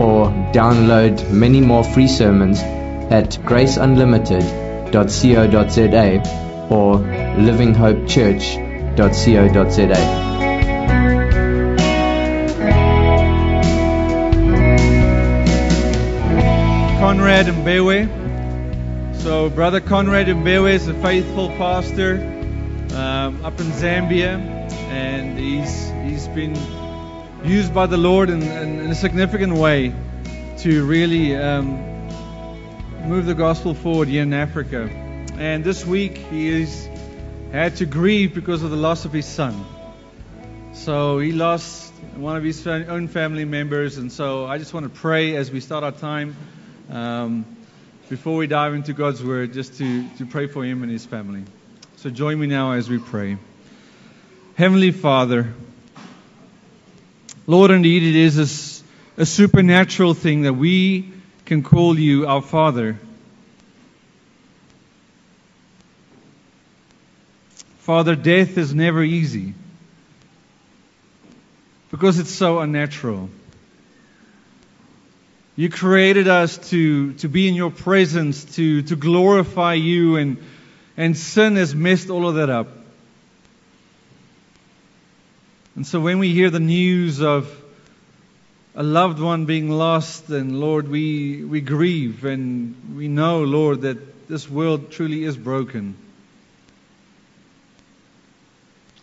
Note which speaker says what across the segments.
Speaker 1: or download many more free sermons at graceunlimited.co.za or livinghopechurch.co.za.
Speaker 2: Conrad Mbewe. So, Brother Conrad Mbewe is a faithful pastor um, up in Zambia, and he's he's been used by the Lord in, in, in a significant way to really um, move the gospel forward here in Africa. And this week he is had to grieve because of the loss of his son. So he lost one of his own family members, and so I just want to pray as we start our time. Um, before we dive into God's Word, just to, to pray for him and his family. So join me now as we pray. Heavenly Father, Lord, indeed it is a, a supernatural thing that we can call you our Father. Father, death is never easy because it's so unnatural. You created us to, to be in your presence, to, to glorify you, and, and sin has messed all of that up. And so when we hear the news of a loved one being lost, and Lord, we, we grieve, and we know, Lord, that this world truly is broken.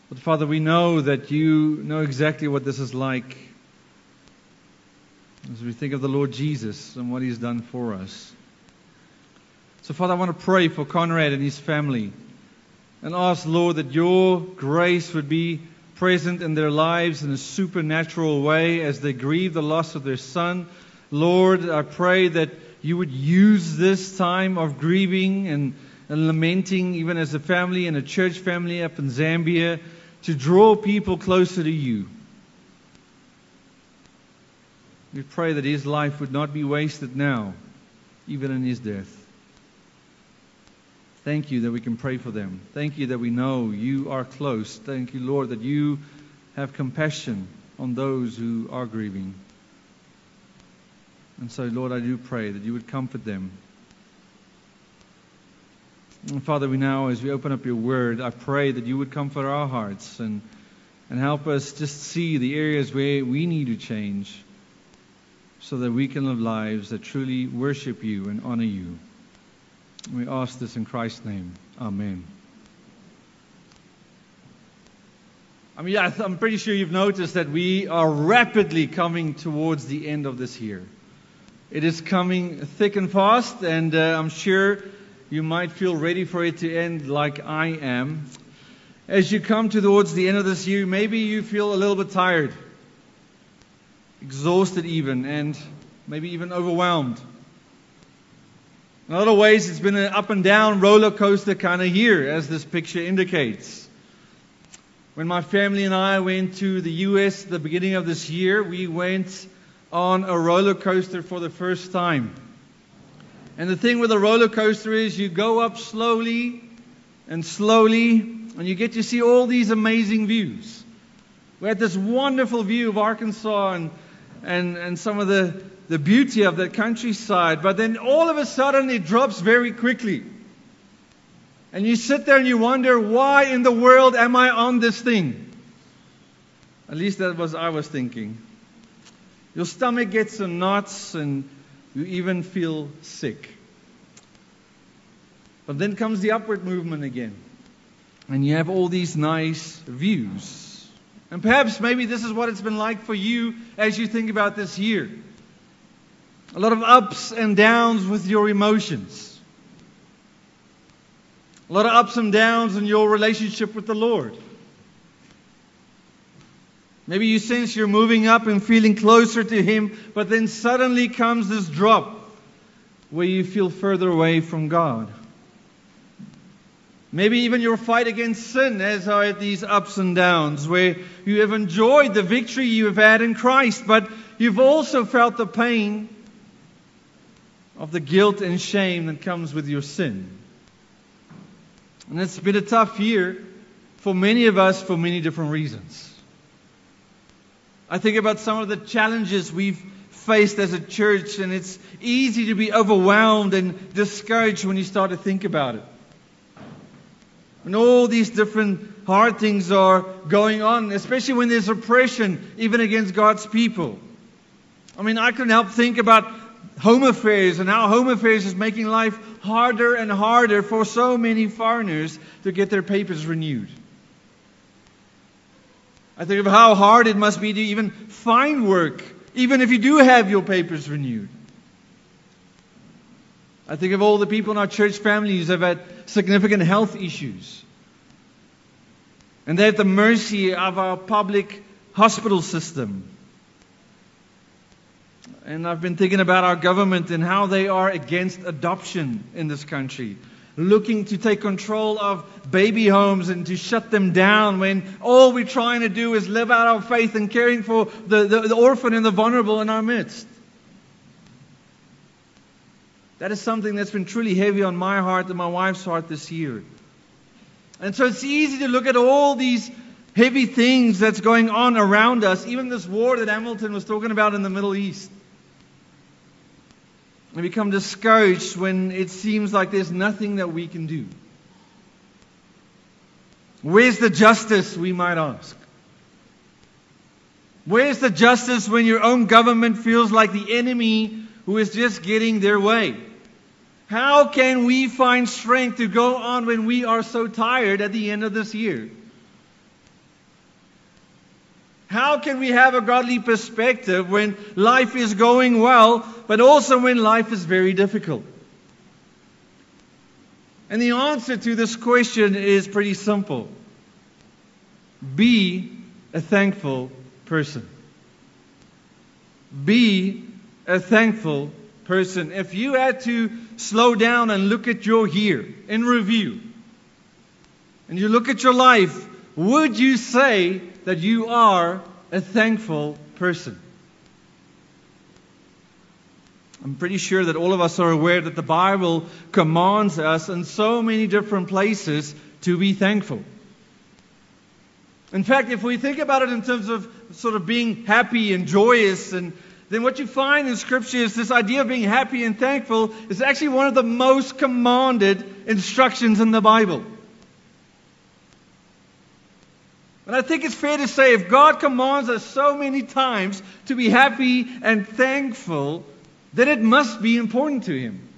Speaker 2: But Father, we know that you know exactly what this is like as we think of the Lord Jesus and what He's done for us. So, Father, I want to pray for Conrad and his family and ask, Lord, that your grace would be present in their lives in a supernatural way as they grieve the loss of their son. Lord, I pray that you would use this time of grieving and, and lamenting, even as a family and a church family up in Zambia, to draw people closer to you. We pray that his life would not be wasted now, even in his death. Thank you that we can pray for them. Thank you that we know you are close. Thank you, Lord, that you have compassion on those who are grieving. And so, Lord, I do pray that you would comfort them. And Father, we now, as we open up your word, I pray that you would comfort our hearts and, and help us just see the areas where we need to change so that we can live lives that truly worship you and honor you. We ask this in Christ's name. Amen. I mean, yeah, I'm pretty sure you've noticed that we are rapidly coming towards the end of this year. It is coming thick and fast, and uh, I'm sure you might feel ready for it to end like I am. As you come towards the end of this year, maybe you feel a little bit tired exhausted even, and maybe even overwhelmed. In other ways, it's been an up and down roller coaster kind of year, as this picture indicates. When my family and I went to the U.S. at the beginning of this year, we went on a roller coaster for the first time. And the thing with a roller coaster is you go up slowly and slowly, and you get to see all these amazing views. We had this wonderful view of Arkansas and and, and some of the, the beauty of that countryside. But then all of a sudden it drops very quickly. And you sit there and you wonder, why in the world am I on this thing? At least that was I was thinking. Your stomach gets some knots and you even feel sick. But then comes the upward movement again. And you have all these nice views. And perhaps maybe this is what it's been like for you as you think about this year. A lot of ups and downs with your emotions. A lot of ups and downs in your relationship with the Lord. Maybe you sense you're moving up and feeling closer to Him, but then suddenly comes this drop. where you feel further away from God. Maybe even your fight against sin has had these ups and downs where you have enjoyed the victory you have had in Christ, but you've also felt the pain of the guilt and shame that comes with your sin. And it's been a tough year for many of us for many different reasons. I think about some of the challenges we've faced as a church, and it's easy to be overwhelmed and discouraged when you start to think about it. And all these different hard things are going on, especially when there's oppression, even against God's people. I mean, I couldn't help think about home affairs and how home affairs is making life harder and harder for so many foreigners to get their papers renewed. I think of how hard it must be to even find work, even if you do have your papers renewed. I think of all the people in our church families who have had significant health issues. And they're at the mercy of our public hospital system. And I've been thinking about our government and how they are against adoption in this country looking to take control of baby homes and to shut them down when all we're trying to do is live out our faith and caring for the, the, the orphan and the vulnerable in our midst. That is something that's been truly heavy on my heart and my wife's heart this year. And so it's easy to look at all these heavy things that's going on around us, even this war that Hamilton was talking about in the Middle East. We become discouraged when it seems like there's nothing that we can do. Where's the justice, we might ask? Where's the justice when your own government feels like the enemy who is just getting their way? How can we find strength to go on when we are so tired at the end of this year? How can we have a godly perspective when life is going well, but also when life is very difficult? And the answer to this question is pretty simple be a thankful person. Be a thankful person. If you had to slow down and look at your year in review, and you look at your life, would you say that you are a thankful person. I'm pretty sure that all of us are aware that the Bible commands us in so many different places to be thankful. In fact, if we think about it in terms of sort of being happy and joyous, and then what you find in Scripture is this idea of being happy and thankful is actually one of the most commanded instructions in the Bible. And I think it's fair to say if God commands us so many times to be happy and thankful, then it must be important to Him.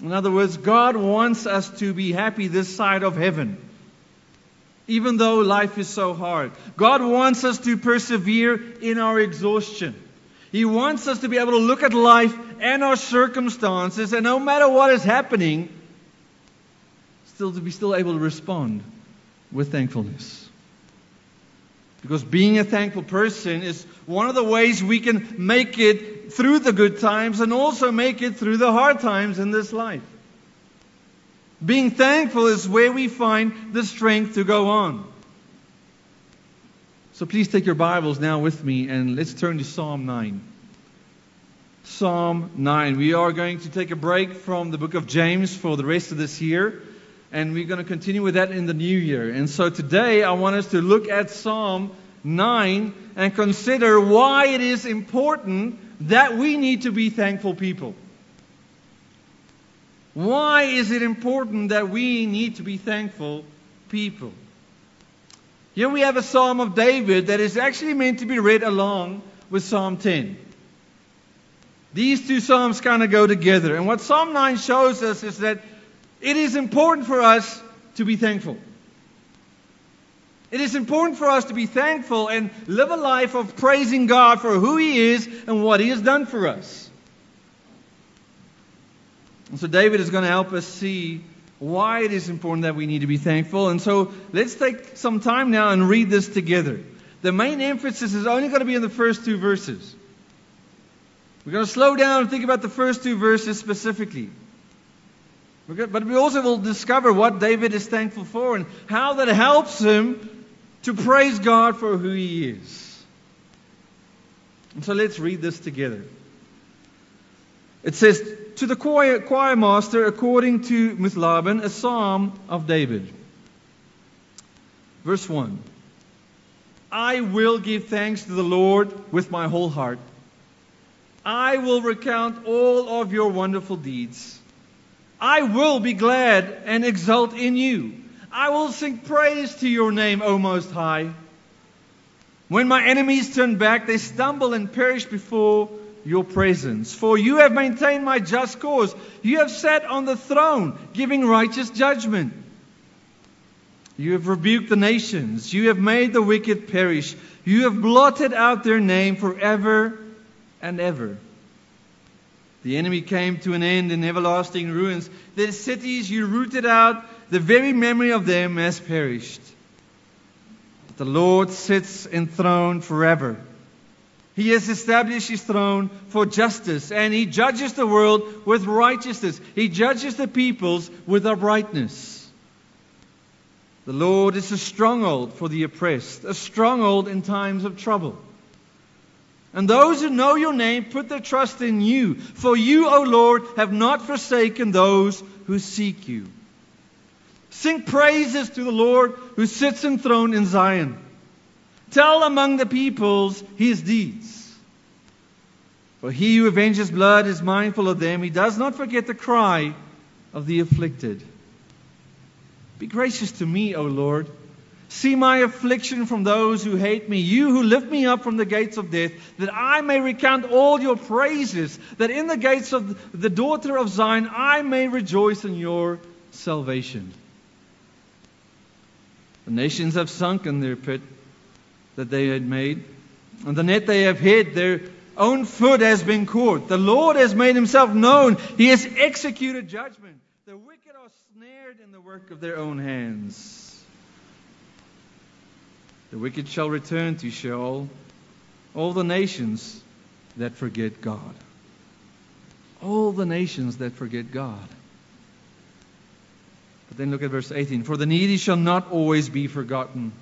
Speaker 2: In other words, God wants us to be happy this side of heaven, even though life is so hard. God wants us to persevere in our exhaustion. He wants us to be able to look at life and our circumstances, and no matter what is happening, still to be still able to respond with thankfulness. Because being a thankful person is one of the ways we can make it through the good times and also make it through the hard times in this life. Being thankful is where we find the strength to go on. So please take your Bibles now with me and let's turn to Psalm 9. Psalm 9. We are going to take a break from the book of James for the rest of this year and we're going to continue with that in the new year. And so today I want us to look at Psalm 9 and consider why it is important that we need to be thankful people. Why is it important that we need to be thankful people? Here we have a Psalm of David that is actually meant to be read along with Psalm 10. These two Psalms kind of go together. And what Psalm 9 shows us is that it is important for us to be thankful. It is important for us to be thankful and live a life of praising God for who He is and what He has done for us. And so David is going to help us see why it is important that we need to be thankful. And so let's take some time now and read this together. The main emphasis is only going to be in the first two verses. We're going to slow down and think about the first two verses specifically. But we also will discover what David is thankful for and how that helps him to praise God for who he is. And so let's read this together. It says, To the choir, choir master, according to Muth-labben, a psalm of David. Verse 1 I will give thanks to the Lord with my whole heart. I will recount all of your wonderful deeds. I will be glad and exult in you. I will sing praise to your name, O Most High. When my enemies turn back, they stumble and perish before your presence. For you have maintained my just cause. You have sat on the throne, giving righteous judgment. You have rebuked the nations. You have made the wicked perish. You have blotted out their name forever and ever. The enemy came to an end in everlasting ruins. Their cities you rooted out, the very memory of them has perished. But the Lord sits enthroned forever. He has established his throne for justice, and he judges the world with righteousness. He judges the peoples with uprightness. The Lord is a stronghold for the oppressed, a stronghold in times of trouble. And those who know your name put their trust in you. For you, O Lord, have not forsaken those who seek you. Sing praises to the Lord who sits enthroned in Zion. Tell among the peoples his deeds. For he who avenges blood is mindful of them. He does not forget the cry of the afflicted. Be gracious to me, O Lord See my affliction from those who hate me, you who lift me up from the gates of death, that I may recount all your praises, that in the gates of the daughter of Zion I may rejoice in your salvation. The nations have sunk in their pit that they had made, and the net they have hid, their own foot has been caught. The Lord has made himself known, he has executed judgment. The wicked are snared in the work of their own hands. The wicked shall return to Sheol, all the nations that forget God. All the nations that forget God. But then look at verse 18. For the needy shall not always be forgotten,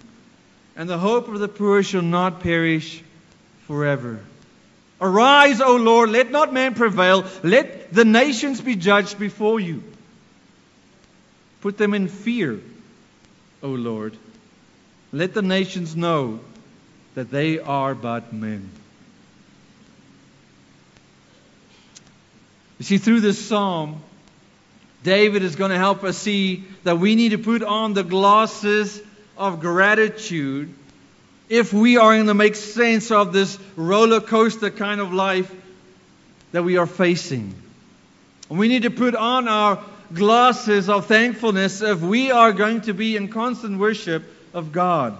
Speaker 2: and the hope of the poor shall not perish forever. Arise, O Lord, let not man prevail, let the nations be judged before you. Put them in fear, O Lord. Let the nations know that they are but men. You see, through this psalm, David is going to help us see that we need to put on the glasses of gratitude if we are going to make sense of this roller coaster kind of life that we are facing. We need to put on our glasses of thankfulness if we are going to be in constant worship of God.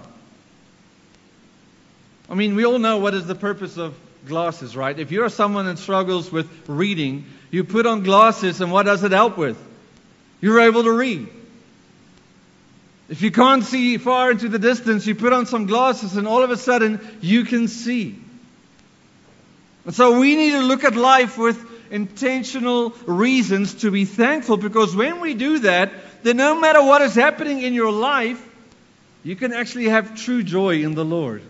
Speaker 2: I mean, we all know what is the purpose of glasses, right? If you're someone that struggles with reading, you put on glasses, and what does it help with? You're able to read. If you can't see far into the distance, you put on some glasses, and all of a sudden, you can see. And so we need to look at life with intentional reasons to be thankful because when we do that, then no matter what is happening in your life, you can actually have true joy in the Lord.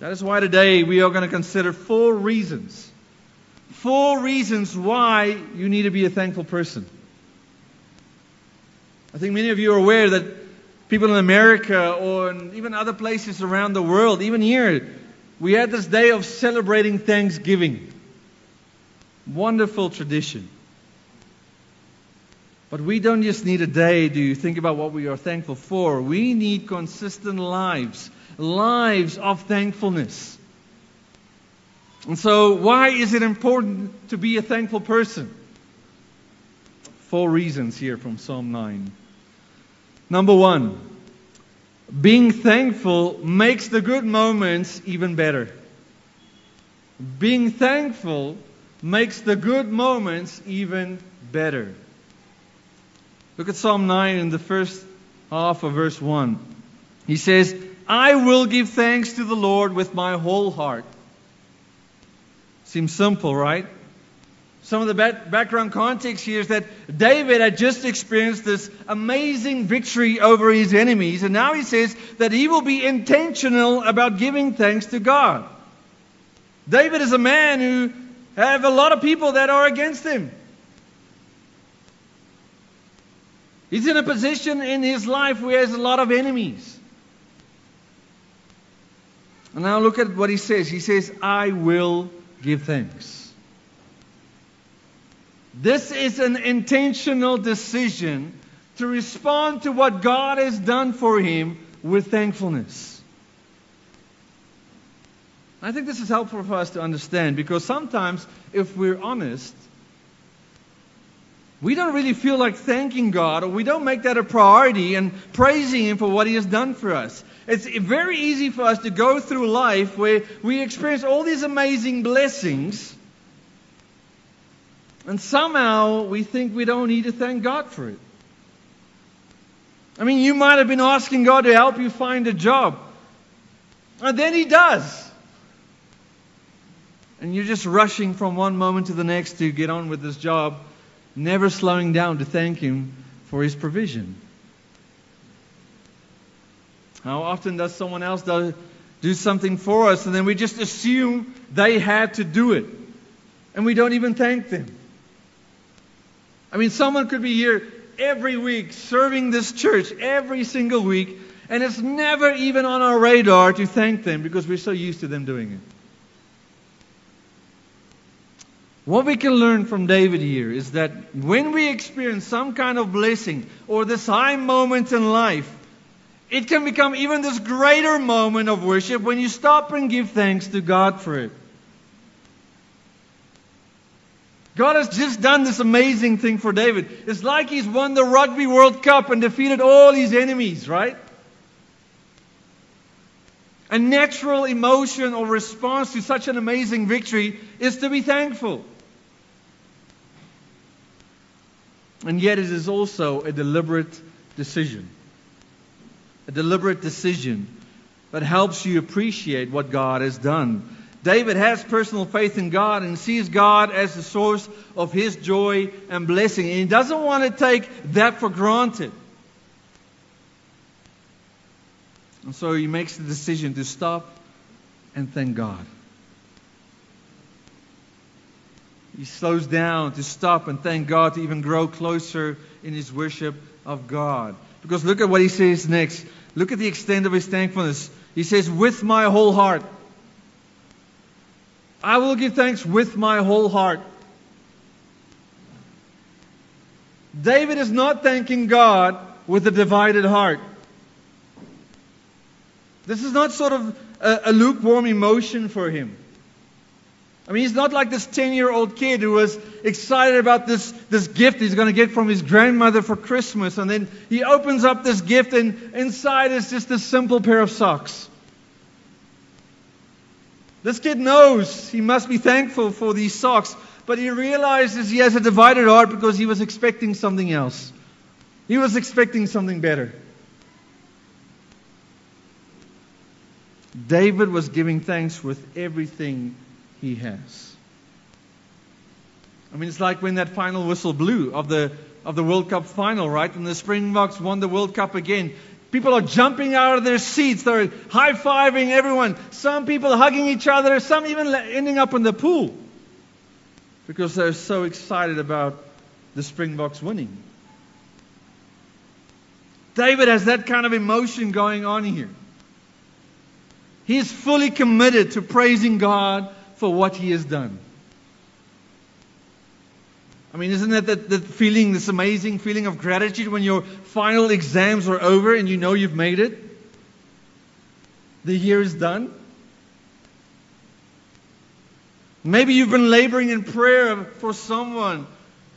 Speaker 2: That is why today we are going to consider four reasons. Four reasons why you need to be a thankful person. I think many of you are aware that people in America or in even other places around the world, even here, we had this day of celebrating Thanksgiving. Wonderful tradition. But we don't just need a day to think about what we are thankful for. We need consistent lives, lives of thankfulness. And so, why is it important to be a thankful person? Four reasons here from Psalm 9. Number one, being thankful makes the good moments even better. Being thankful makes the good moments even better. Look at Psalm 9 in the first half of verse 1. He says, I will give thanks to the Lord with my whole heart. Seems simple, right? Some of the background context here is that David had just experienced this amazing victory over his enemies, and now he says that he will be intentional about giving thanks to God. David is a man who have a lot of people that are against him. He's in a position in his life where he has a lot of enemies. And now look at what he says. He says, I will give thanks. This is an intentional decision to respond to what God has done for him with thankfulness. I think this is helpful for us to understand because sometimes, if we're honest, we don't really feel like thanking God or we don't make that a priority and praising Him for what He has done for us. It's very easy for us to go through life where we experience all these amazing blessings and somehow we think we don't need to thank God for it. I mean, you might have been asking God to help you find a job. And then He does. And you're just rushing from one moment to the next to get on with this job, never slowing down to thank Him for His provision. How often does someone else do, do something for us and then we just assume they had to do it? And we don't even thank them. I mean, someone could be here every week serving this church every single week, and it's never even on our radar to thank them because we're so used to them doing it. What we can learn from David here is that when we experience some kind of blessing or this high moment in life, it can become even this greater moment of worship when you stop and give thanks to God for it. God has just done this amazing thing for David. It's like he's won the Rugby World Cup and defeated all his enemies, right? A natural emotion or response to such an amazing victory is to be thankful. And yet, it is also a deliberate decision. A deliberate decision that helps you appreciate what God has done. David has personal faith in God and sees God as the source of his joy and blessing. And he doesn't want to take that for granted. And so he makes the decision to stop and thank God. He slows down to stop and thank God to even grow closer in his worship of God. Because look at what he says next. Look at the extent of his thankfulness. He says, With my whole heart. I will give thanks with my whole heart. David is not thanking God with a divided heart. This is not sort of a, a lukewarm emotion for him. I mean, he's not like this 10 year old kid who was excited about this, this gift he's going to get from his grandmother for Christmas. And then he opens up this gift, and inside is just a simple pair of socks. This kid knows he must be thankful for these socks, but he realizes he has a divided heart because he was expecting something else. He was expecting something better. David was giving thanks with everything he has. I mean, it's like when that final whistle blew of the, of the World Cup final, right? When the Springboks won the World Cup again. People are jumping out of their seats. They're high fiving everyone. Some people hugging each other. Some even ending up in the pool because they're so excited about the Springboks winning. David has that kind of emotion going on here. He's fully committed to praising God for what he has done. I mean, isn't that the, feeling, this amazing feeling of gratitude when your final exams are over and you know you've made it? The year is done. Maybe you've been laboring in prayer for someone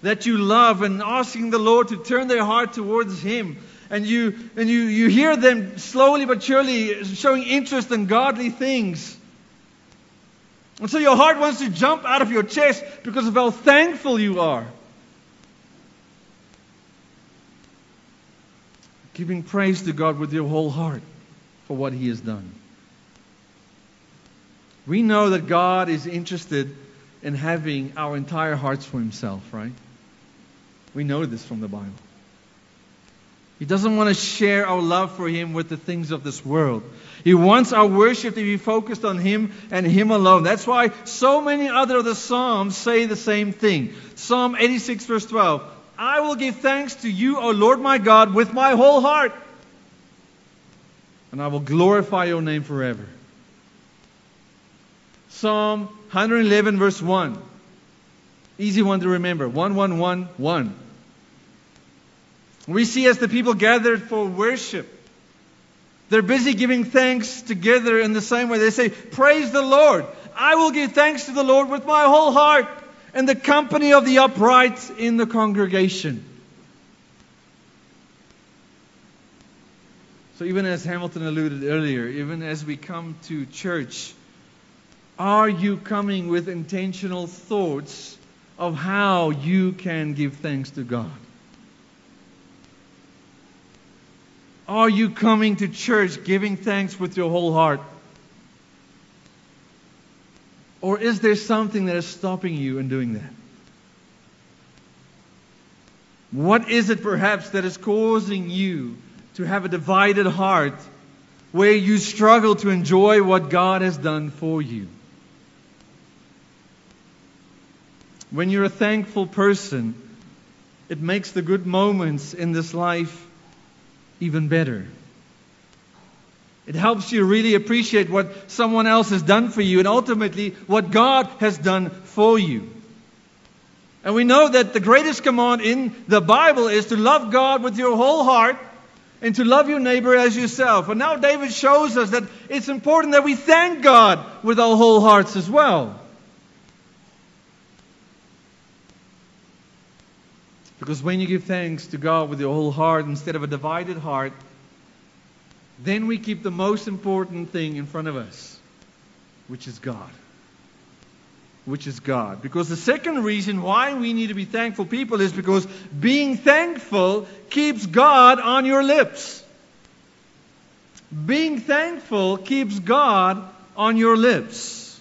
Speaker 2: that you love and asking the Lord to turn their heart towards Him. And you, and you, you hear them slowly but surely showing interest in godly things. And so your heart wants to jump out of your chest because of how thankful you are. Giving praise to God with your whole heart for what He has done. We know that God is interested in having our entire hearts for himself, right? We know this from the Bible. He doesn't want to share our love for him with the things of this world. He wants our worship to be focused on him and him alone. That's why so many other of the Psalms say the same thing. Psalm 86 verse 12. I will give thanks to you, O Lord my God, with my whole heart. And I will glorify your name forever. Psalm 111 verse 1. Easy one to remember. 1111. We see as the people gathered for worship, they're busy giving thanks together in the same way. They say, Praise the Lord. I will give thanks to the Lord with my whole heart and the company of the upright in the congregation. So, even as Hamilton alluded earlier, even as we come to church, are you coming with intentional thoughts of how you can give thanks to God? Are you coming to church giving thanks with your whole heart? Or is there something that is stopping you in doing that? What is it perhaps that is causing you to have a divided heart where you struggle to enjoy what God has done for you? When you're a thankful person, it makes the good moments in this life even better. It helps you really appreciate what someone else has done for you and ultimately what God has done for you. And we know that the greatest command in the Bible is to love God with your whole heart and to love your neighbor as yourself. And now David shows us that it's important that we thank God with our whole hearts as well. Because when you give thanks to God with your whole heart instead of a divided heart, then we keep the most important thing in front of us, which is God. Which is God. Because the second reason why we need to be thankful people is because being thankful keeps God on your lips. Being thankful keeps God on your lips.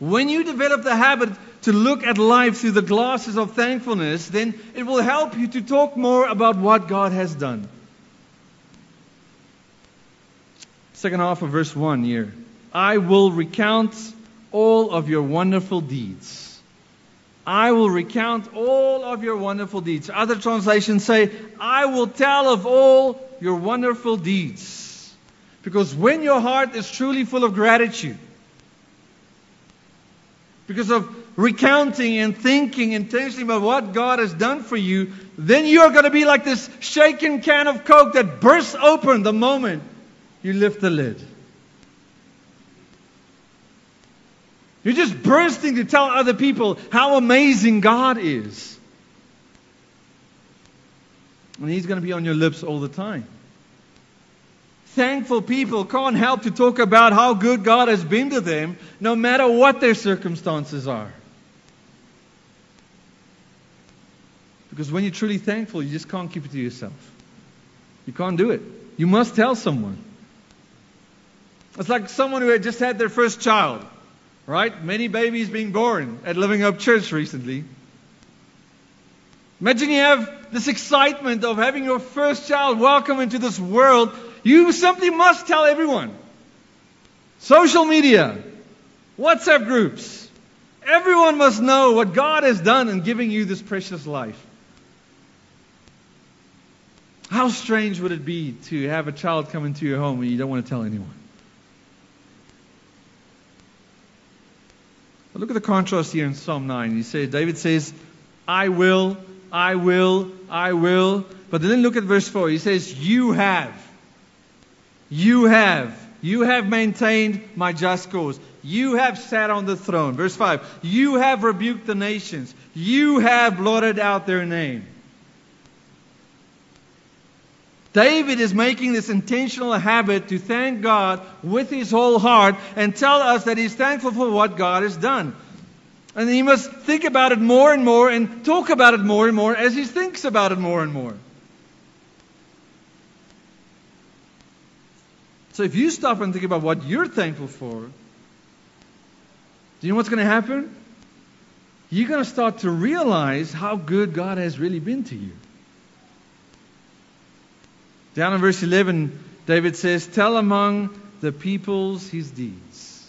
Speaker 2: When you develop the habit to look at life through the glasses of thankfulness, then it will help you to talk more about what God has done. Second half of verse 1 here. I will recount all of your wonderful deeds. I will recount all of your wonderful deeds. Other translations say, I will tell of all your wonderful deeds. Because when your heart is truly full of gratitude, because of recounting and thinking intentionally about what God has done for you, then you're going to be like this shaken can of Coke that bursts open the moment you lift the lid. You're just bursting to tell other people how amazing God is. And He's going to be on your lips all the time. Thankful people can't help to talk about how good God has been to them, no matter what their circumstances are. Because when you're truly thankful, you just can't keep it to yourself. You can't do it. You must tell someone. It's like someone who had just had their first child, right? Many babies being born at Living Hope Church recently. Imagine you have this excitement of having your first child welcome into this world. You simply must tell everyone. Social media, WhatsApp groups. Everyone must know what God has done in giving you this precious life. How strange would it be to have a child come into your home and you don't want to tell anyone? But look at the contrast here in Psalm 9. He says, David says, I will, I will, I will. But then look at verse 4. He says, You have. You have. You have maintained my just cause. You have sat on the throne. Verse 5. You have rebuked the nations. You have blotted out their name. David is making this intentional habit to thank God with his whole heart and tell us that he's thankful for what God has done. And he must think about it more and more and talk about it more and more as he thinks about it more and more. So if you stop and think about what you're thankful for, Do you know what's going to happen? You're going to start to realize how good God has really been to you. Down in verse 11, David says, Tell among the peoples his deeds.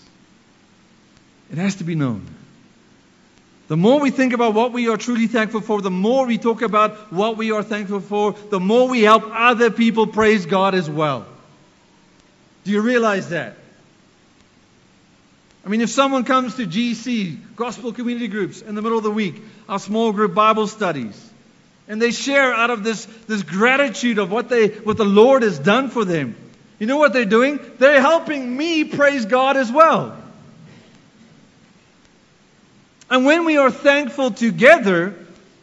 Speaker 2: It has to be known. The more we think about what we are truly thankful for, the more we talk about what we are thankful for, the more we help other people praise God as well. Do you realize that? I mean, if someone comes to GC, Gospel Community Groups, in the middle of the week, our small group Bible studies, and they share out of this, this gratitude of what, they, what the Lord has done for them, you know what they're doing? They're helping me praise God as well. And when we are thankful together,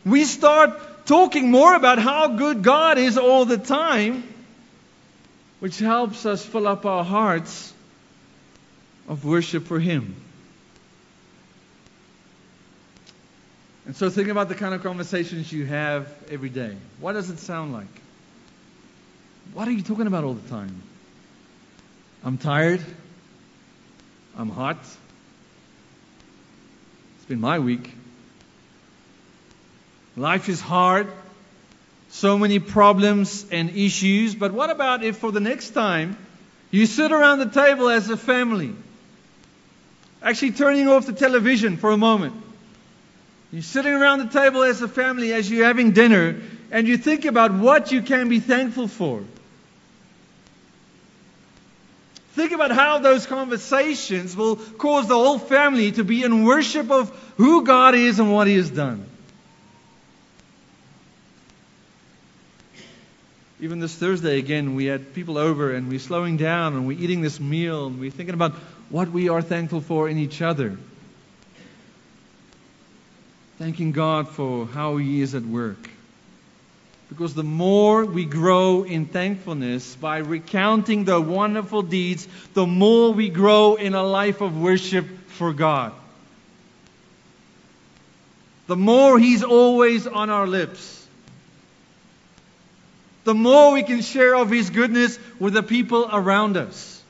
Speaker 2: we start talking more about how good God is all the time which helps us fill up our hearts of worship for Him. And so think about the kind of conversations you have every day. What does it sound like? What are you talking about all the time? I'm tired. I'm hot. It's been my week. Life is hard so many problems and issues. But what about if for the next time you sit around the table as a family, actually turning off the television for a moment? You're sitting around the table as a family as you're having dinner, and you think about what you can be thankful for. Think about how those conversations will cause the whole family to be in worship of who God is and what He has done. even this Thursday again, we had people over and we're slowing down and we're eating this meal and we're thinking about what we are thankful for in each other. Thanking God for how He is at work. Because the more we grow in thankfulness by recounting the wonderful deeds, the more we grow in a life of worship for God. The more He's always on our lips the more we can share of His goodness with the people around us.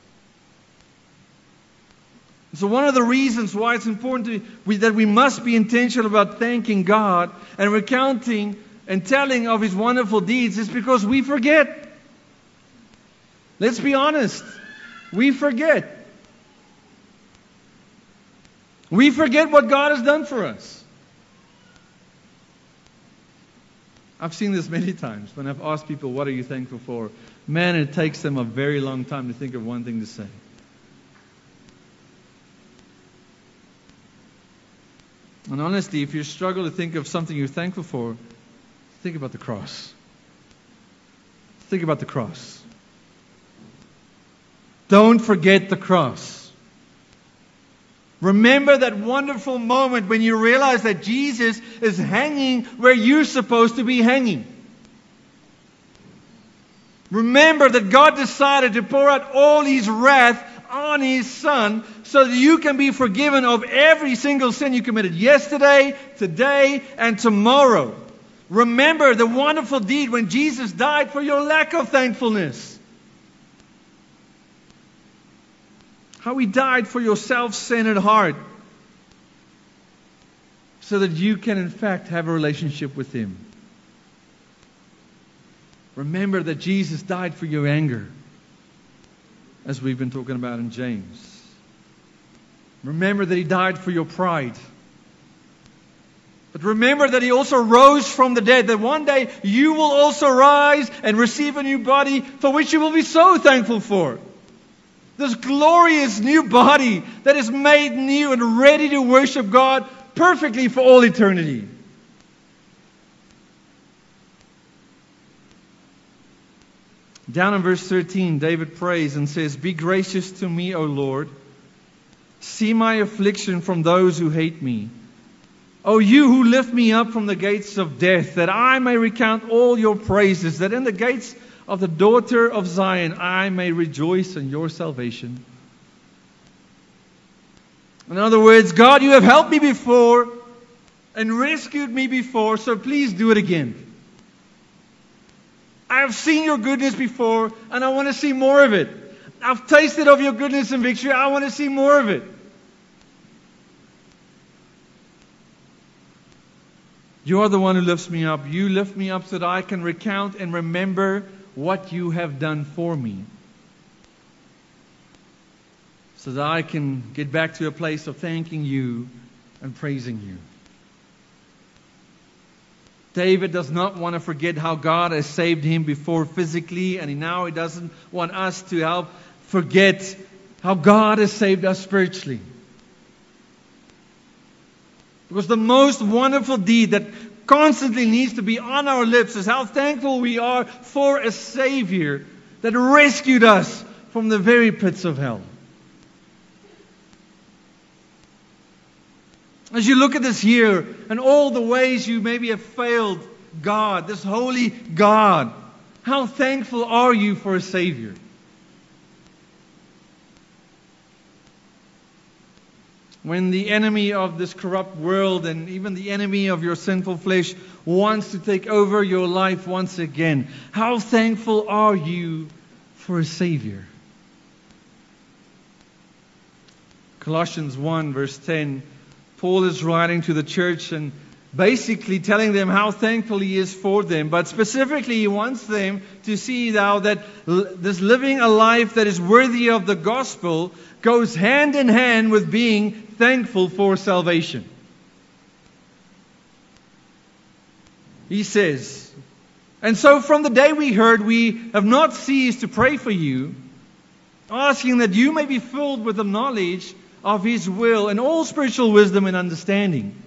Speaker 2: So, one of the reasons why it's important to, we, that we must be intentional about thanking God and recounting and telling of His wonderful deeds is because we forget. Let's be honest. We forget. We forget what God has done for us. I've seen this many times when I've asked people, What are you thankful for? Man, it takes them a very long time to think of one thing to say. And honestly, if you struggle to think of something you're thankful for, think about the cross. Think about the cross. Don't forget the cross. Remember that wonderful moment when you realize that Jesus is hanging where you're supposed to be hanging. Remember that God decided to pour out all His wrath on His Son so that you can be forgiven of every single sin you committed yesterday, today, and tomorrow. Remember the wonderful deed when Jesus died for your lack of thankfulness. How he died for your self centered heart so that you can, in fact, have a relationship with him. Remember that Jesus died for your anger, as we've been talking about in James. Remember that he died for your pride. But remember that he also rose from the dead, that one day you will also rise and receive a new body for which you will be so thankful for. This glorious new body that is made new and ready to worship God perfectly for all eternity. Down in verse 13, David prays and says, Be gracious to me, O Lord. See my affliction from those who hate me. O you who lift me up from the gates of death, that I may recount all your praises, that in the gates of the daughter of Zion, I may rejoice in your salvation. In other words, God, you have helped me before and rescued me before, so please do it again. I have seen your goodness before, and I want to see more of it. I've tasted of your goodness and victory. I want to see more of it. You are the one who lifts me up. You lift me up so that I can recount and remember what you have done for me. So that I can get back to a place of thanking you and praising you. David does not want to forget how God has saved him before physically, and now he doesn't want us to help forget how God has saved us spiritually. Because the most wonderful deed that constantly needs to be on our lips is how thankful we are for a Savior that rescued us from the very pits of hell. As you look at this year and all the ways you maybe have failed God, this holy God, how thankful are you for a Savior? When the enemy of this corrupt world and even the enemy of your sinful flesh wants to take over your life once again. How thankful are you for a Savior? Colossians 1, verse 10, Paul is writing to the church and basically telling them how thankful he is for them. But specifically, he wants them to see now that this living a life that is worthy of the gospel goes hand in hand with being thankful for salvation. He says, And so from the day we heard, we have not ceased to pray for you, asking that you may be filled with the knowledge of His will and all spiritual wisdom and understanding,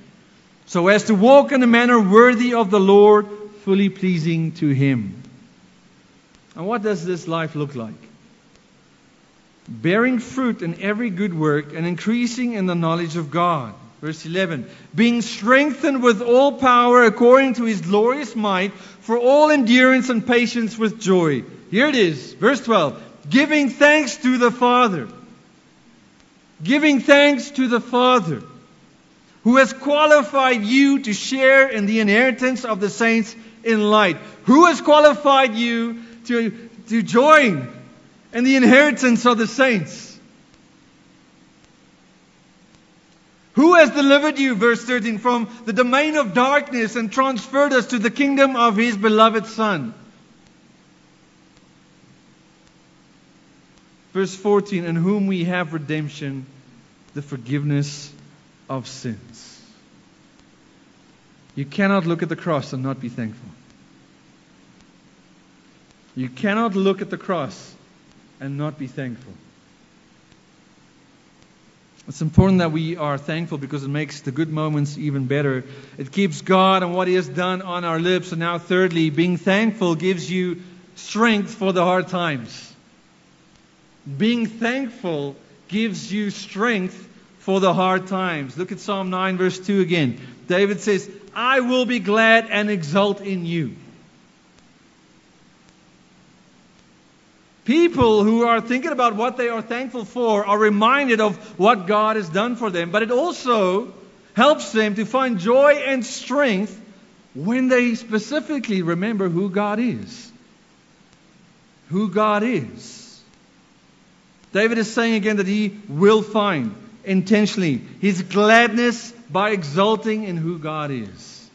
Speaker 2: so as to walk in a manner worthy of the Lord, fully pleasing to Him. And what does this life look like? bearing fruit in every good work and increasing in the knowledge of God. Verse 11, being strengthened with all power according to his glorious might for all endurance and patience with joy. Here it is, verse 12, giving thanks to the Father. Giving thanks to the Father who has qualified you to share in the inheritance of the saints in light. Who has qualified you to, to join in the inheritance of the saints. Who has delivered you, verse 13, from the domain of darkness and transferred us to the kingdom of his beloved Son? Verse 14, in whom we have redemption, the forgiveness of sins. You cannot look at the cross and not be thankful. You cannot look at the cross and not be thankful. It's important that we are thankful because it makes the good moments even better. It keeps God and what He has done on our lips. And now, thirdly, being thankful gives you strength for the hard times. Being thankful gives you strength for the hard times. Look at Psalm 9, verse 2 again. David says, I will be glad and exult in you. People who are thinking about what they are thankful for are reminded of what God has done for them, but it also helps them to find joy and strength when they specifically remember who God is. Who God is. David is saying again that he will find intentionally his gladness by exulting in who God is.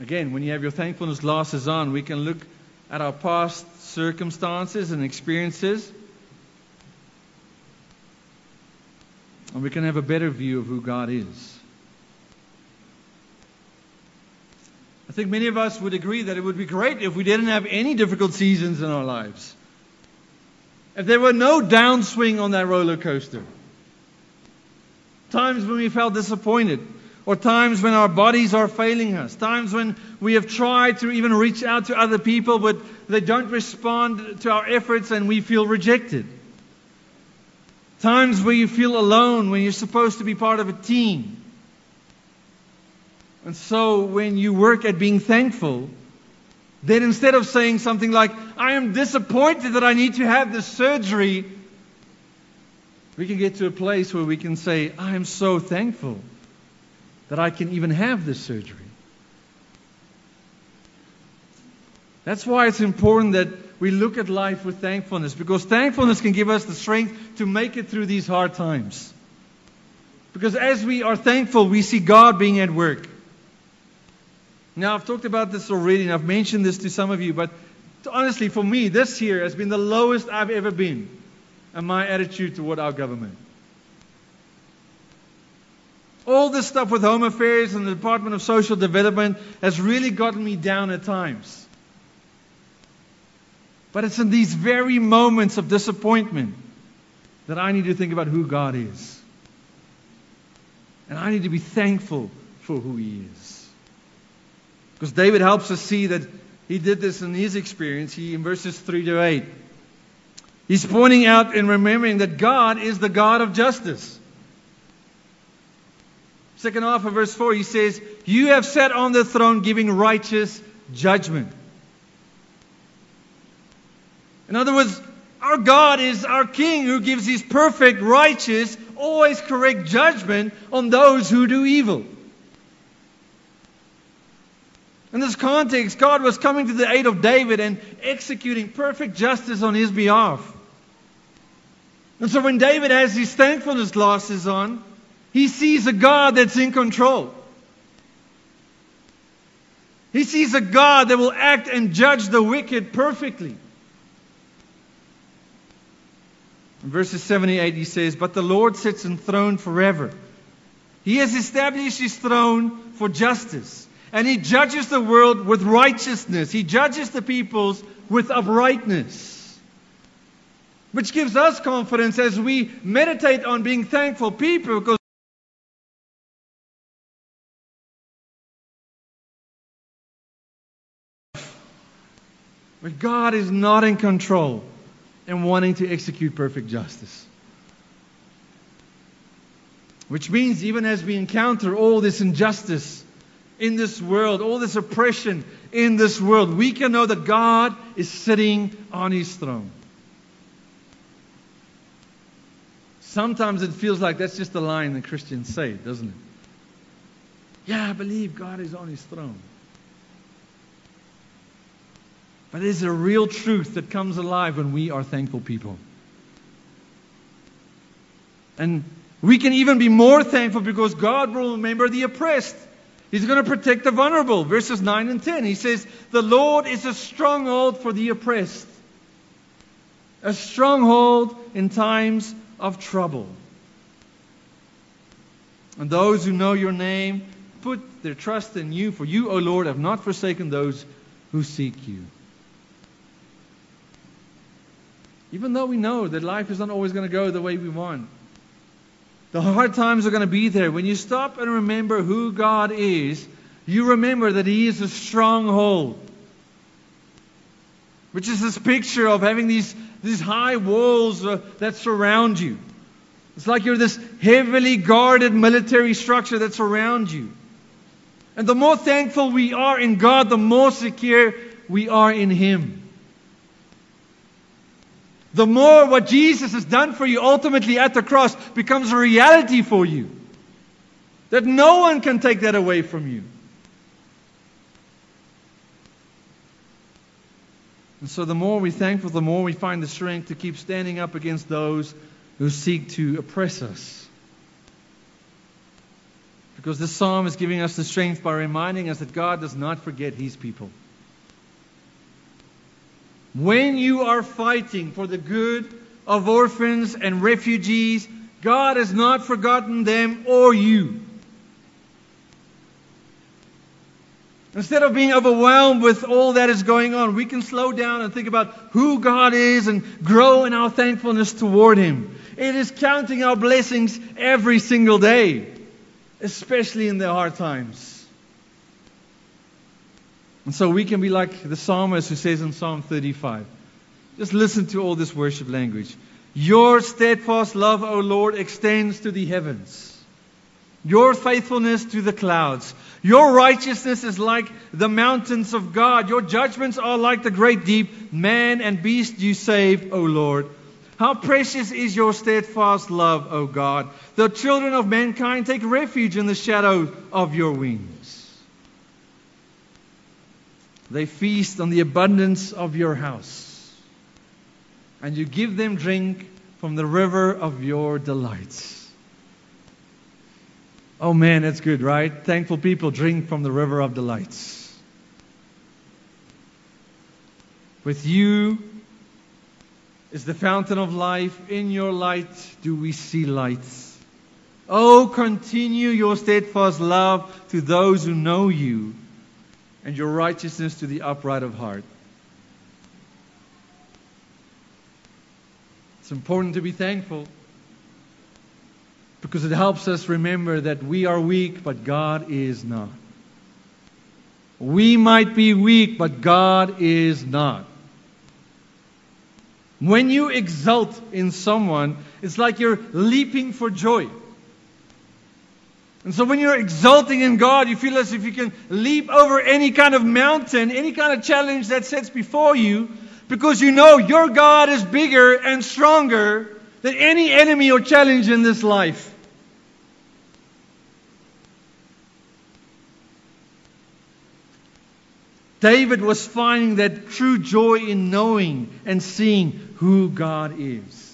Speaker 2: Again, when you have your thankfulness glasses on, we can look at our past circumstances and experiences. And we can have a better view of who God is. I think many of us would agree that it would be great if we didn't have any difficult seasons in our lives. If there were no downswing on that roller coaster. Times when we felt disappointed or times when our bodies are failing us, times when we have tried to even reach out to other people, but they don't respond to our efforts and we feel rejected. Times where you feel alone when you're supposed to be part of a team. And so when you work at being thankful, then instead of saying something like, I am disappointed that I need to have this surgery, we can get to a place where we can say, I am so thankful that I can even have this surgery. That's why it's important that we look at life with thankfulness, because thankfulness can give us the strength to make it through these hard times. Because as we are thankful, we see God being at work. Now, I've talked about this already, and I've mentioned this to some of you, but honestly, for me, this year has been the lowest I've ever been in my attitude toward our government. All this stuff with Home Affairs and the Department of Social Development has really gotten me down at times. But it's in these very moments of disappointment that I need to think about who God is. And I need to be thankful for who He is. Because David helps us see that he did this in his experience. He in verses 3 to 8. He's pointing out and remembering that God is the God of justice. Second half of verse 4, he says, You have sat on the throne giving righteous judgment. In other words, our God is our King who gives his perfect, righteous, always correct judgment on those who do evil. In this context, God was coming to the aid of David and executing perfect justice on his behalf. And so when David has his thankfulness glasses on, he sees a God that's in control. He sees a God that will act and judge the wicked perfectly. In verses 78, he says, But the Lord sits enthroned forever. He has established his throne for justice, and he judges the world with righteousness. He judges the peoples with uprightness. Which gives us confidence as we meditate on being thankful people because But God is not in control and wanting to execute perfect justice. Which means, even as we encounter all this injustice in this world, all this oppression in this world, we can know that God is sitting on his throne. Sometimes it feels like that's just a line that Christians say, doesn't it? Yeah, I believe God is on his throne. But there's a real truth that comes alive when we are thankful people. And we can even be more thankful because God will remember the oppressed. He's going to protect the vulnerable. Verses 9 and 10. He says, The Lord is a stronghold for the oppressed, a stronghold in times of trouble. And those who know your name put their trust in you, for you, O Lord, have not forsaken those who seek you. Even though we know that life is not always going to go the way we want, the hard times are going to be there. When you stop and remember who God is, you remember that He is a stronghold. Which is this picture of having these, these high walls uh, that surround you. It's like you're this heavily guarded military structure that's around you. And the more thankful we are in God, the more secure we are in Him the more what Jesus has done for you ultimately at the cross becomes a reality for you. That no one can take that away from you. And so the more we're thankful, the more we find the strength to keep standing up against those who seek to oppress us. Because this psalm is giving us the strength by reminding us that God does not forget his people. When you are fighting for the good of orphans and refugees, God has not forgotten them or you. Instead of being overwhelmed with all that is going on, we can slow down and think about who God is and grow in our thankfulness toward Him. It is counting our blessings every single day, especially in the hard times. And so we can be like the psalmist who says in Psalm 35. Just listen to all this worship language. Your steadfast love, O Lord, extends to the heavens. Your faithfulness to the clouds. Your righteousness is like the mountains of God. Your judgments are like the great deep. Man and beast you save, O Lord. How precious is your steadfast love, O God. The children of mankind take refuge in the shadow of your wings. They feast on the abundance of your house, and you give them drink from the river of your delights. Oh man, that's good, right? Thankful people drink from the river of delights. With you is the fountain of life. In your light do we see light. Oh, continue your steadfast love to those who know you, and your righteousness to the upright of heart. It's important to be thankful because it helps us remember that we are weak, but God is not. We might be weak, but God is not. When you exult in someone, it's like you're leaping for joy. And so when you're exulting in God, you feel as if you can leap over any kind of mountain, any kind of challenge that sits before you, because you know your God is bigger and stronger than any enemy or challenge in this life. David was finding that true joy in knowing and seeing who God is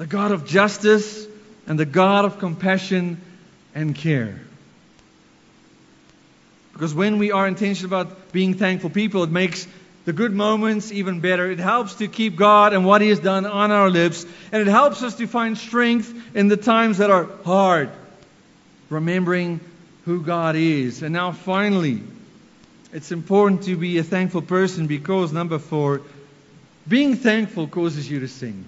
Speaker 2: the God of justice and the God of compassion and care. Because when we are intentional about being thankful people, it makes the good moments even better. It helps to keep God and what He has done on our lips, and it helps us to find strength in the times that are hard, remembering who God is. And now, finally, it's important to be a thankful person because, number four, being thankful causes you to sing.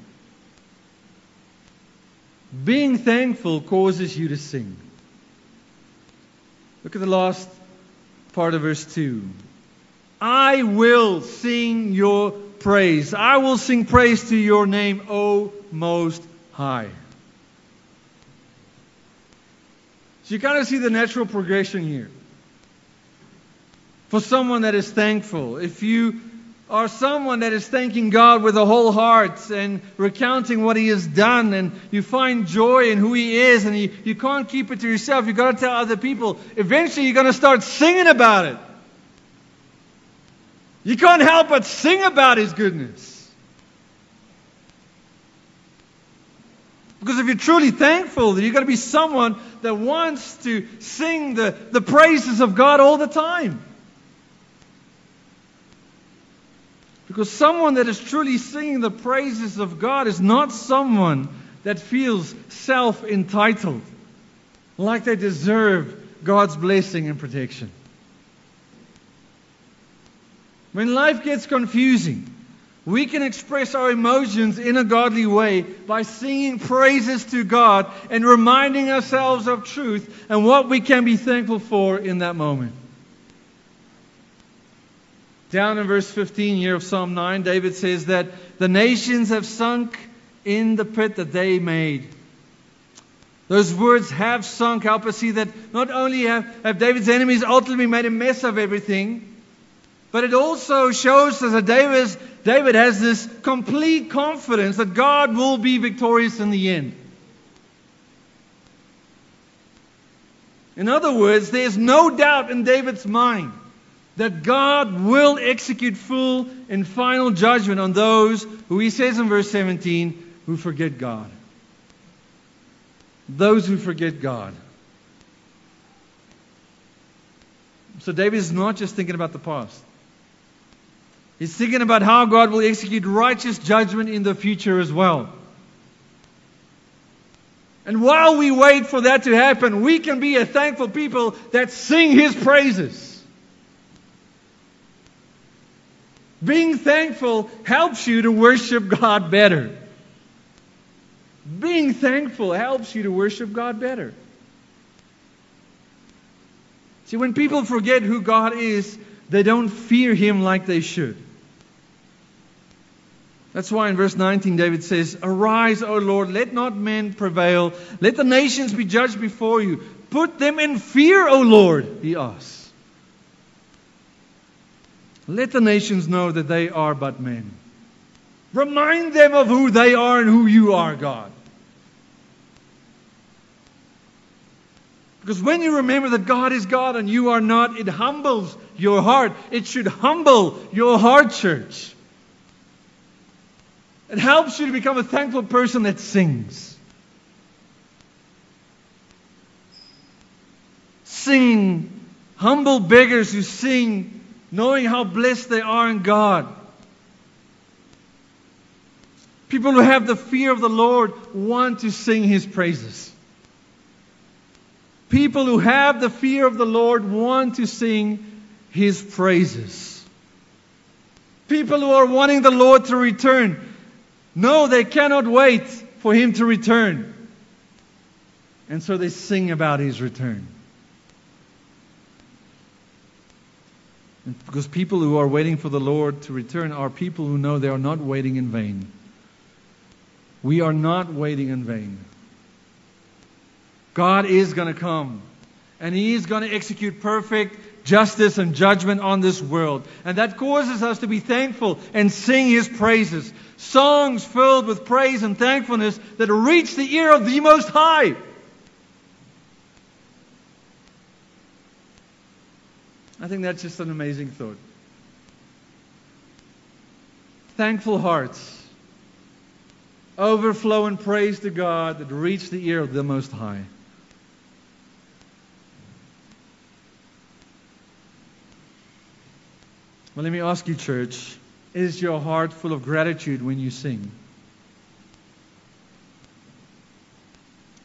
Speaker 2: Being thankful causes you to sing. Look at the last part of verse 2. I will sing your praise. I will sing praise to your name, O Most High. So you kind of see the natural progression here for someone that is thankful. If you are someone that is thanking God with a whole heart and recounting what He has done, and you find joy in who He is, and you, you can't keep it to yourself, you've got to tell other people, eventually you're going to start singing about it. You can't help but sing about His goodness. Because if you're truly thankful, you've got to be someone that wants to sing the, the praises of God all the time. Because someone that is truly singing the praises of God is not someone that feels self entitled, like they deserve God's blessing and protection. When life gets confusing, we can express our emotions in a godly way by singing praises to God and reminding ourselves of truth and what we can be thankful for in that moment. Down in verse 15 here of Psalm 9, David says that the nations have sunk in the pit that they made. Those words have sunk help us see that not only have, have David's enemies ultimately made a mess of everything, but it also shows us that David, David has this complete confidence that God will be victorious in the end. In other words, there's no doubt in David's mind that God will execute full and final judgment on those who he says in verse 17 who forget God. Those who forget God. So David is not just thinking about the past. He's thinking about how God will execute righteous judgment in the future as well. And while we wait for that to happen, we can be a thankful people that sing his praises. Being thankful helps you to worship God better. Being thankful helps you to worship God better. See, when people forget who God is, they don't fear Him like they should. That's why in verse 19 David says, Arise, O Lord, let not men prevail. Let the nations be judged before you. Put them in fear, O Lord, he asks. Let the nations know that they are but men. Remind them of who they are and who you are, God. Because when you remember that God is God and you are not, it humbles your heart. It should humble your heart, church. It helps you to become a thankful person that sings. singing, humble beggars who sing, knowing how blessed they are in God. People who have the fear of the Lord want to sing His praises. People who have the fear of the Lord want to sing His praises. People who are wanting the Lord to return. No, they cannot wait for Him to return. And so they sing about His return. Because people who are waiting for the Lord to return are people who know they are not waiting in vain. We are not waiting in vain. God is going to come. And He is going to execute perfect justice and judgment on this world. And that causes us to be thankful and sing His praises. Songs filled with praise and thankfulness that reach the ear of the Most High. I think that's just an amazing thought. Thankful hearts overflow in praise to God that reach the ear of the Most High. Well, let me ask you, church is your heart full of gratitude when you sing?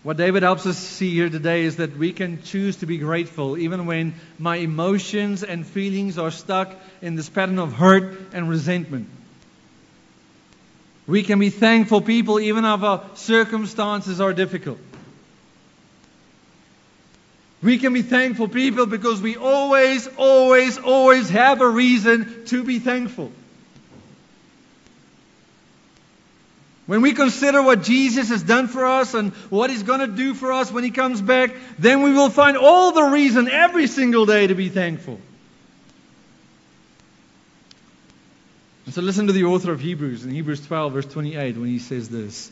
Speaker 2: What David helps us see here today is that we can choose to be grateful even when my emotions and feelings are stuck in this pattern of hurt and resentment. We can be thankful people even if our circumstances are difficult. We can be thankful people because we always, always, always have a reason to be thankful. When we consider what Jesus has done for us and what He's going to do for us when He comes back, then we will find all the reason every single day to be thankful. And so listen to the author of Hebrews in Hebrews 12, verse 28, when he says this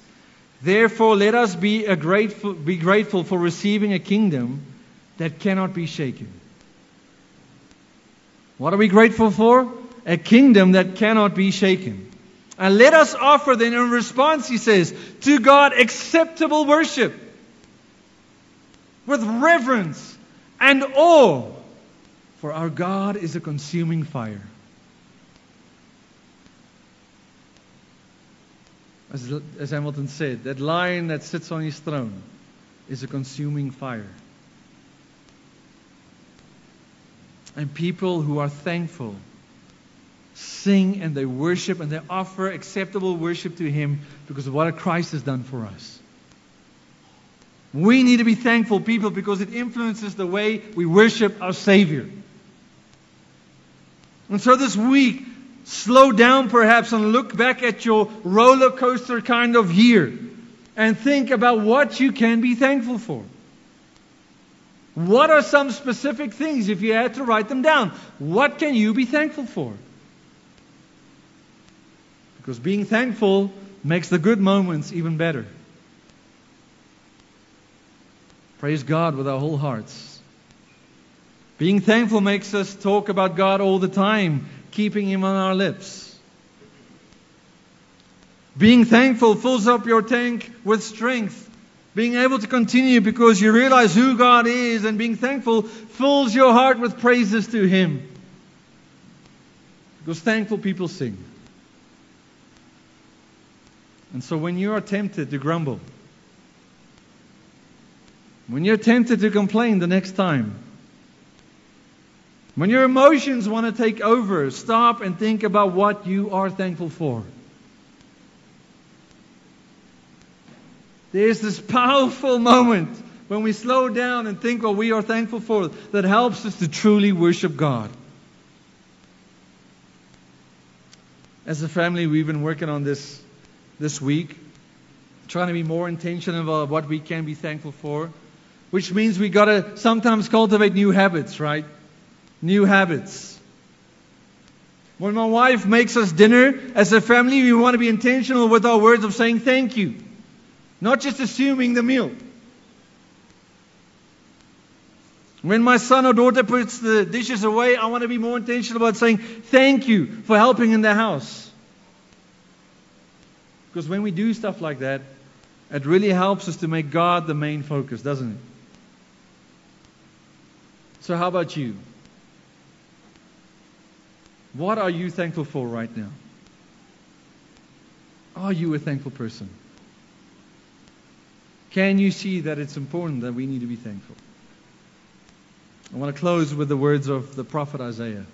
Speaker 2: Therefore, let us be, grateful, be grateful for receiving a kingdom that cannot be shaken. What are we grateful for? A kingdom that cannot be shaken. And let us offer then in response, he says, to God acceptable worship with reverence and awe, for our God is a consuming fire. As, as Hamilton said, that lion that sits on his throne is a consuming fire. And people who are thankful sing and they worship and they offer acceptable worship to Him because of what Christ has done for us. We need to be thankful people because it influences the way we worship our Savior. And so this week, slow down perhaps and look back at your roller coaster kind of year and think about what you can be thankful for. What are some specific things, if you had to write them down? What can you be thankful for? Because being thankful makes the good moments even better. Praise God with our whole hearts. Being thankful makes us talk about God all the time, keeping Him on our lips. Being thankful fills up your tank with strength being able to continue because you realize who God is and being thankful fills your heart with praises to Him. Because thankful people sing. And so when you are tempted to grumble, when you're tempted to complain the next time, when your emotions want to take over, stop and think about what you are thankful for. There's this powerful moment when we slow down and think what we are thankful for that helps us to truly worship God. As a family, we've been working on this this week, trying to be more intentional about what we can be thankful for, which means we got to sometimes cultivate new habits, right? New habits. When my wife makes us dinner as a family, we want to be intentional with our words of saying thank you. Not just assuming the meal. When my son or daughter puts the dishes away, I want to be more intentional about saying thank you for helping in the house. Because when we do stuff like that, it really helps us to make God the main focus, doesn't it? So, how about you? What are you thankful for right now? Are you a thankful person? Can you see that it's important that we need to be thankful? I want to close with the words of the prophet Isaiah.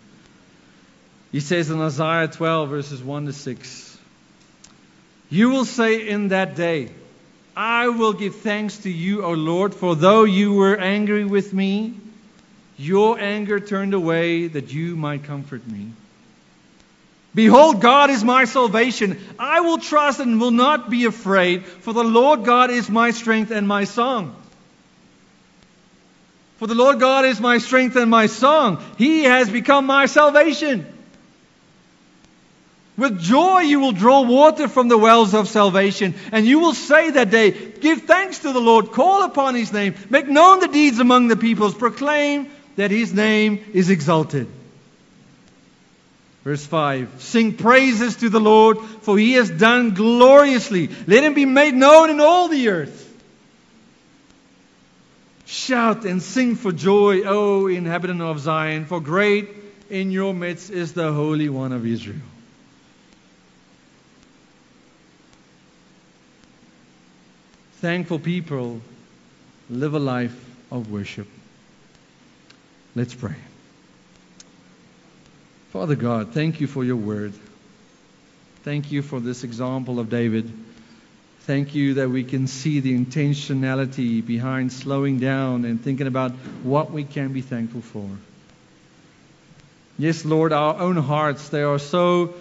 Speaker 2: He says in Isaiah 12, verses 1 to 6 You will say in that day, I will give thanks to you, O Lord, for though you were angry with me, your anger turned away that you might comfort me. Behold, God is my salvation. I will trust and will not be afraid, for the Lord God is my strength and my song. For the Lord God is my strength and my song. He has become my salvation. With joy you will draw water from the wells of salvation, and you will say that day, Give thanks to the Lord, call upon his name, make known the deeds among the peoples, proclaim that his name is exalted. Verse 5 Sing praises to the Lord, for he has done gloriously. Let him be made known in all the earth. Shout and sing for joy, O inhabitant of Zion, for great in your midst is the Holy One of Israel. Thankful people live a life of worship. Let's pray. Father God, thank you for your word. Thank you for this example of David. Thank you that we can see the intentionality behind slowing down and thinking about what we can be thankful for. Yes, Lord, our own hearts, they are so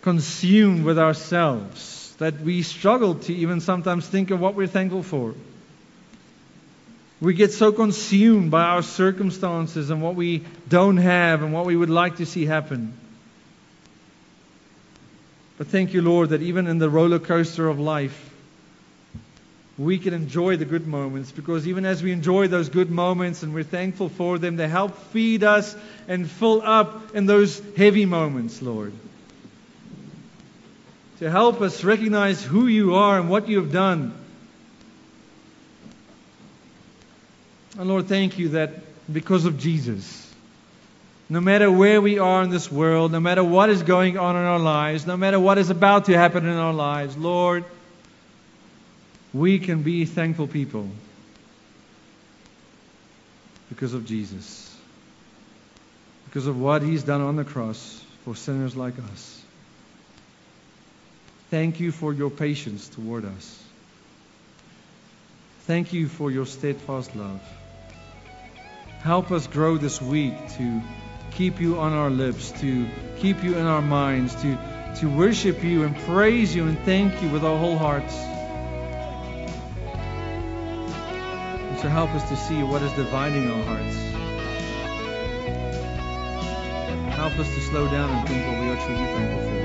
Speaker 2: consumed with ourselves that we struggle to even sometimes think of what we're thankful for. We get so consumed by our circumstances and what we don't have and what we would like to see happen. But thank you, Lord, that even in the roller coaster of life, we can enjoy the good moments because even as we enjoy those good moments and we're thankful for them, they help feed us and fill up in those heavy moments, Lord to help us recognize who you are and what you have done. And Lord, thank you that because of Jesus, no matter where we are in this world, no matter what is going on in our lives, no matter what is about to happen in our lives, Lord, we can be thankful people because of Jesus, because of what He's done on the cross for sinners like us. Thank you for your patience toward us. Thank you for your steadfast love. Help us grow this week to keep you on our lips, to keep you in our minds, to, to worship you and praise you and thank you with our whole hearts. And so help us to see what is dividing our hearts. Help us to slow down and think what we are truly thankful for.